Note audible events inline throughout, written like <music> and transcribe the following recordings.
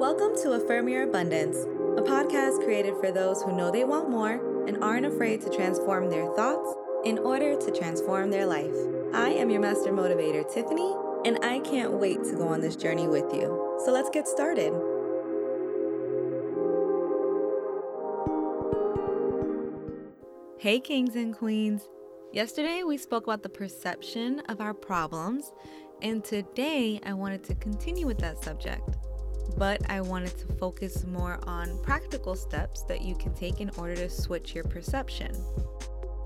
Welcome to Affirm Your Abundance, a podcast created for those who know they want more and aren't afraid to transform their thoughts in order to transform their life. I am your master motivator, Tiffany, and I can't wait to go on this journey with you. So let's get started. Hey, kings and queens. Yesterday we spoke about the perception of our problems, and today I wanted to continue with that subject. But I wanted to focus more on practical steps that you can take in order to switch your perception.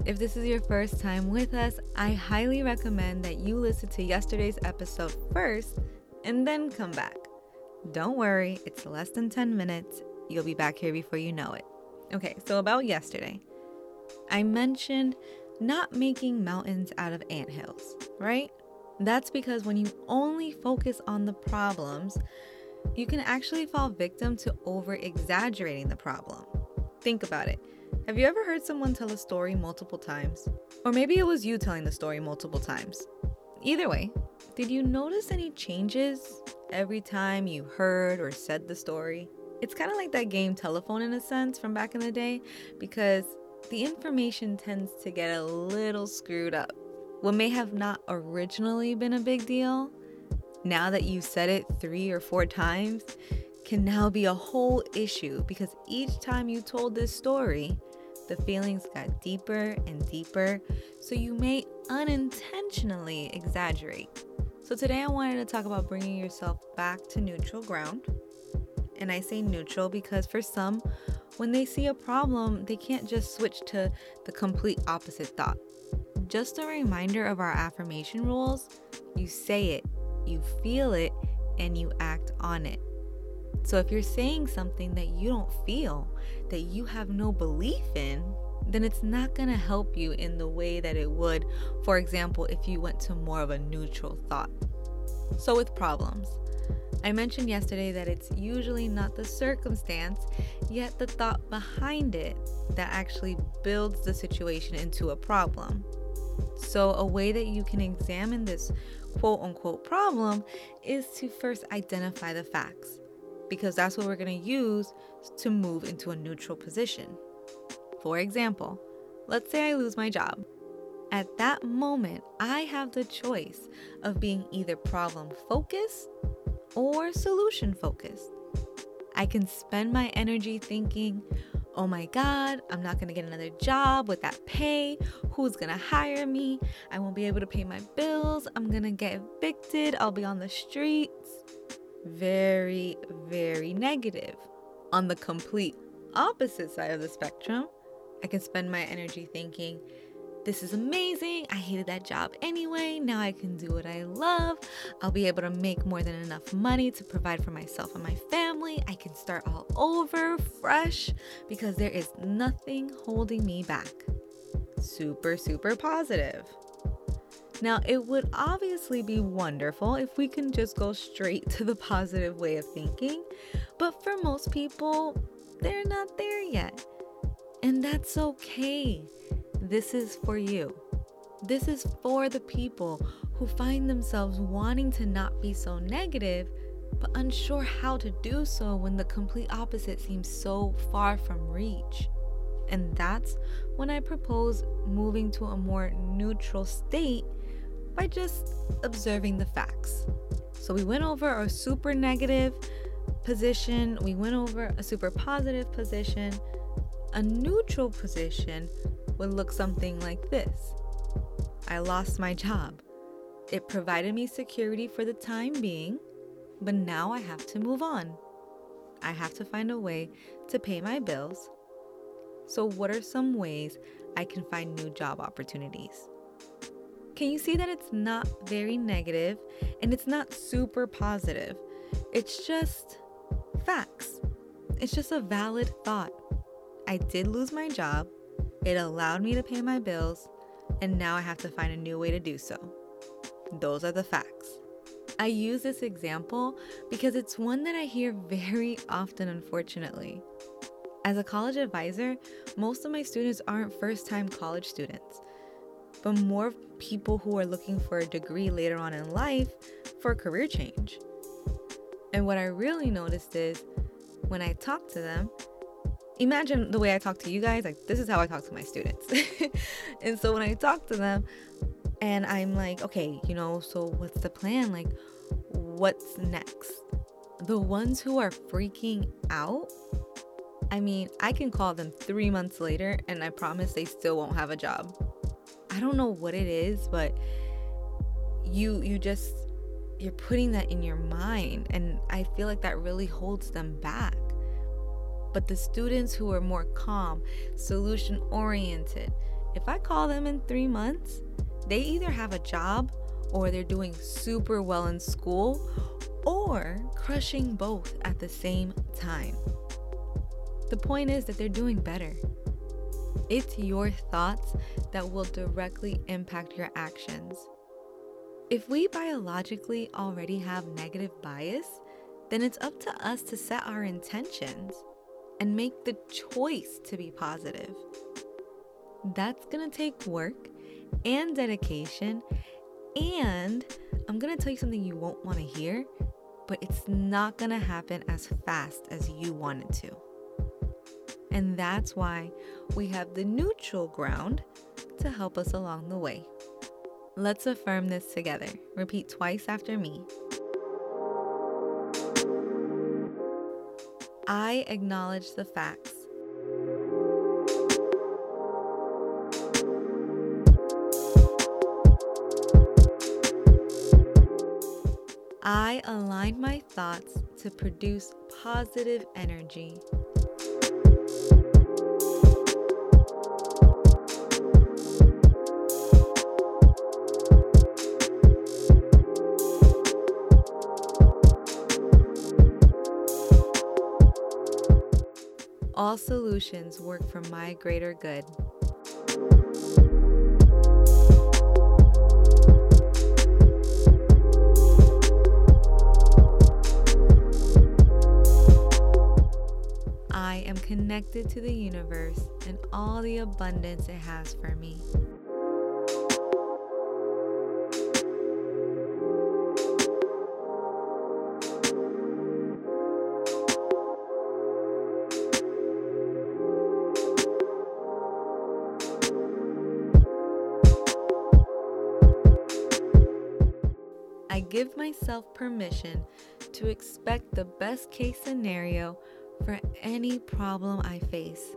If this is your first time with us, I highly recommend that you listen to yesterday's episode first and then come back. Don't worry, it's less than 10 minutes. You'll be back here before you know it. Okay, so about yesterday. I mentioned not making mountains out of anthills, right? That's because when you only focus on the problems, you can actually fall victim to over exaggerating the problem. Think about it. Have you ever heard someone tell a story multiple times? Or maybe it was you telling the story multiple times. Either way, did you notice any changes every time you heard or said the story? It's kind of like that game telephone in a sense from back in the day because the information tends to get a little screwed up. What may have not originally been a big deal, now that you've said it three or four times, can now be a whole issue because each time you told this story, the feelings got deeper and deeper, so you may unintentionally exaggerate. So, today I wanted to talk about bringing yourself back to neutral ground. And I say neutral because for some, when they see a problem, they can't just switch to the complete opposite thought. Just a reminder of our affirmation rules you say it, you feel it, and you act on it. So if you're saying something that you don't feel, that you have no belief in, then it's not going to help you in the way that it would, for example, if you went to more of a neutral thought. So with problems, I mentioned yesterday that it's usually not the circumstance, yet the thought behind it that actually builds the situation into a problem. So, a way that you can examine this quote unquote problem is to first identify the facts, because that's what we're going to use to move into a neutral position. For example, let's say I lose my job. At that moment, I have the choice of being either problem focused or solution focused. I can spend my energy thinking, oh my God, I'm not gonna get another job with that pay. Who's gonna hire me? I won't be able to pay my bills. I'm gonna get evicted. I'll be on the streets. Very, very negative. On the complete opposite side of the spectrum, I can spend my energy thinking, this is amazing. I hated that job anyway. Now I can do what I love. I'll be able to make more than enough money to provide for myself and my family. I can start all over fresh because there is nothing holding me back. Super, super positive. Now, it would obviously be wonderful if we can just go straight <laughs> to the positive way of thinking, but for most people, they're not there yet. And that's okay. This is for you. This is for the people who find themselves wanting to not be so negative, but unsure how to do so when the complete opposite seems so far from reach. And that's when I propose moving to a more neutral state by just observing the facts. So we went over a super negative position, we went over a super positive position, a neutral position would look something like this I lost my job. It provided me security for the time being, but now I have to move on. I have to find a way to pay my bills. So, what are some ways I can find new job opportunities? Can you see that it's not very negative and it's not super positive? It's just facts. It's just a valid thought. I did lose my job, it allowed me to pay my bills, and now I have to find a new way to do so. Those are the facts. I use this example because it's one that I hear very often, unfortunately. As a college advisor, most of my students aren't first time college students, but more people who are looking for a degree later on in life for a career change. And what I really noticed is when I talk to them, imagine the way I talk to you guys, like this is how I talk to my students. <laughs> and so when I talk to them and I'm like, okay, you know, so what's the plan? Like, what's next? The ones who are freaking out, I mean, I can call them three months later and I promise they still won't have a job. I don't know what it is, but you you just you're putting that in your mind and I feel like that really holds them back. But the students who are more calm, solution oriented, if I call them in 3 months, they either have a job or they're doing super well in school or crushing both at the same time. The point is that they're doing better. It's your thoughts that will directly impact your actions. If we biologically already have negative bias, then it's up to us to set our intentions and make the choice to be positive. That's gonna take work and dedication, and I'm gonna tell you something you won't wanna hear, but it's not gonna happen as fast as you want it to. And that's why we have the neutral ground to help us along the way. Let's affirm this together. Repeat twice after me. I acknowledge the facts. I align my thoughts to produce positive energy. All solutions work for my greater good. I am connected to the universe and all the abundance it has for me. I give myself permission to expect the best case scenario for any problem I face.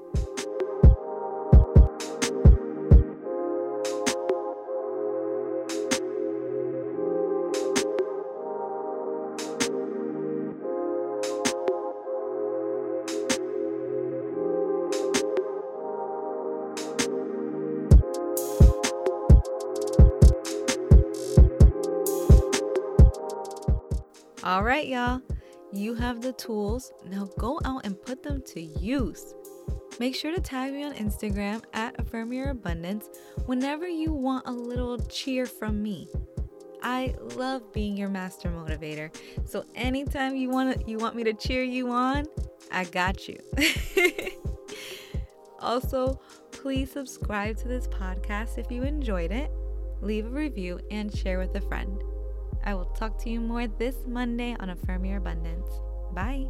All right, y'all. You have the tools. Now go out and put them to use. Make sure to tag me on Instagram at Affirm Your Abundance whenever you want a little cheer from me. I love being your master motivator. So anytime you want you want me to cheer you on, I got you. <laughs> also, please subscribe to this podcast if you enjoyed it. Leave a review and share with a friend. I will talk to you more this Monday on Affirm Your Abundance. Bye.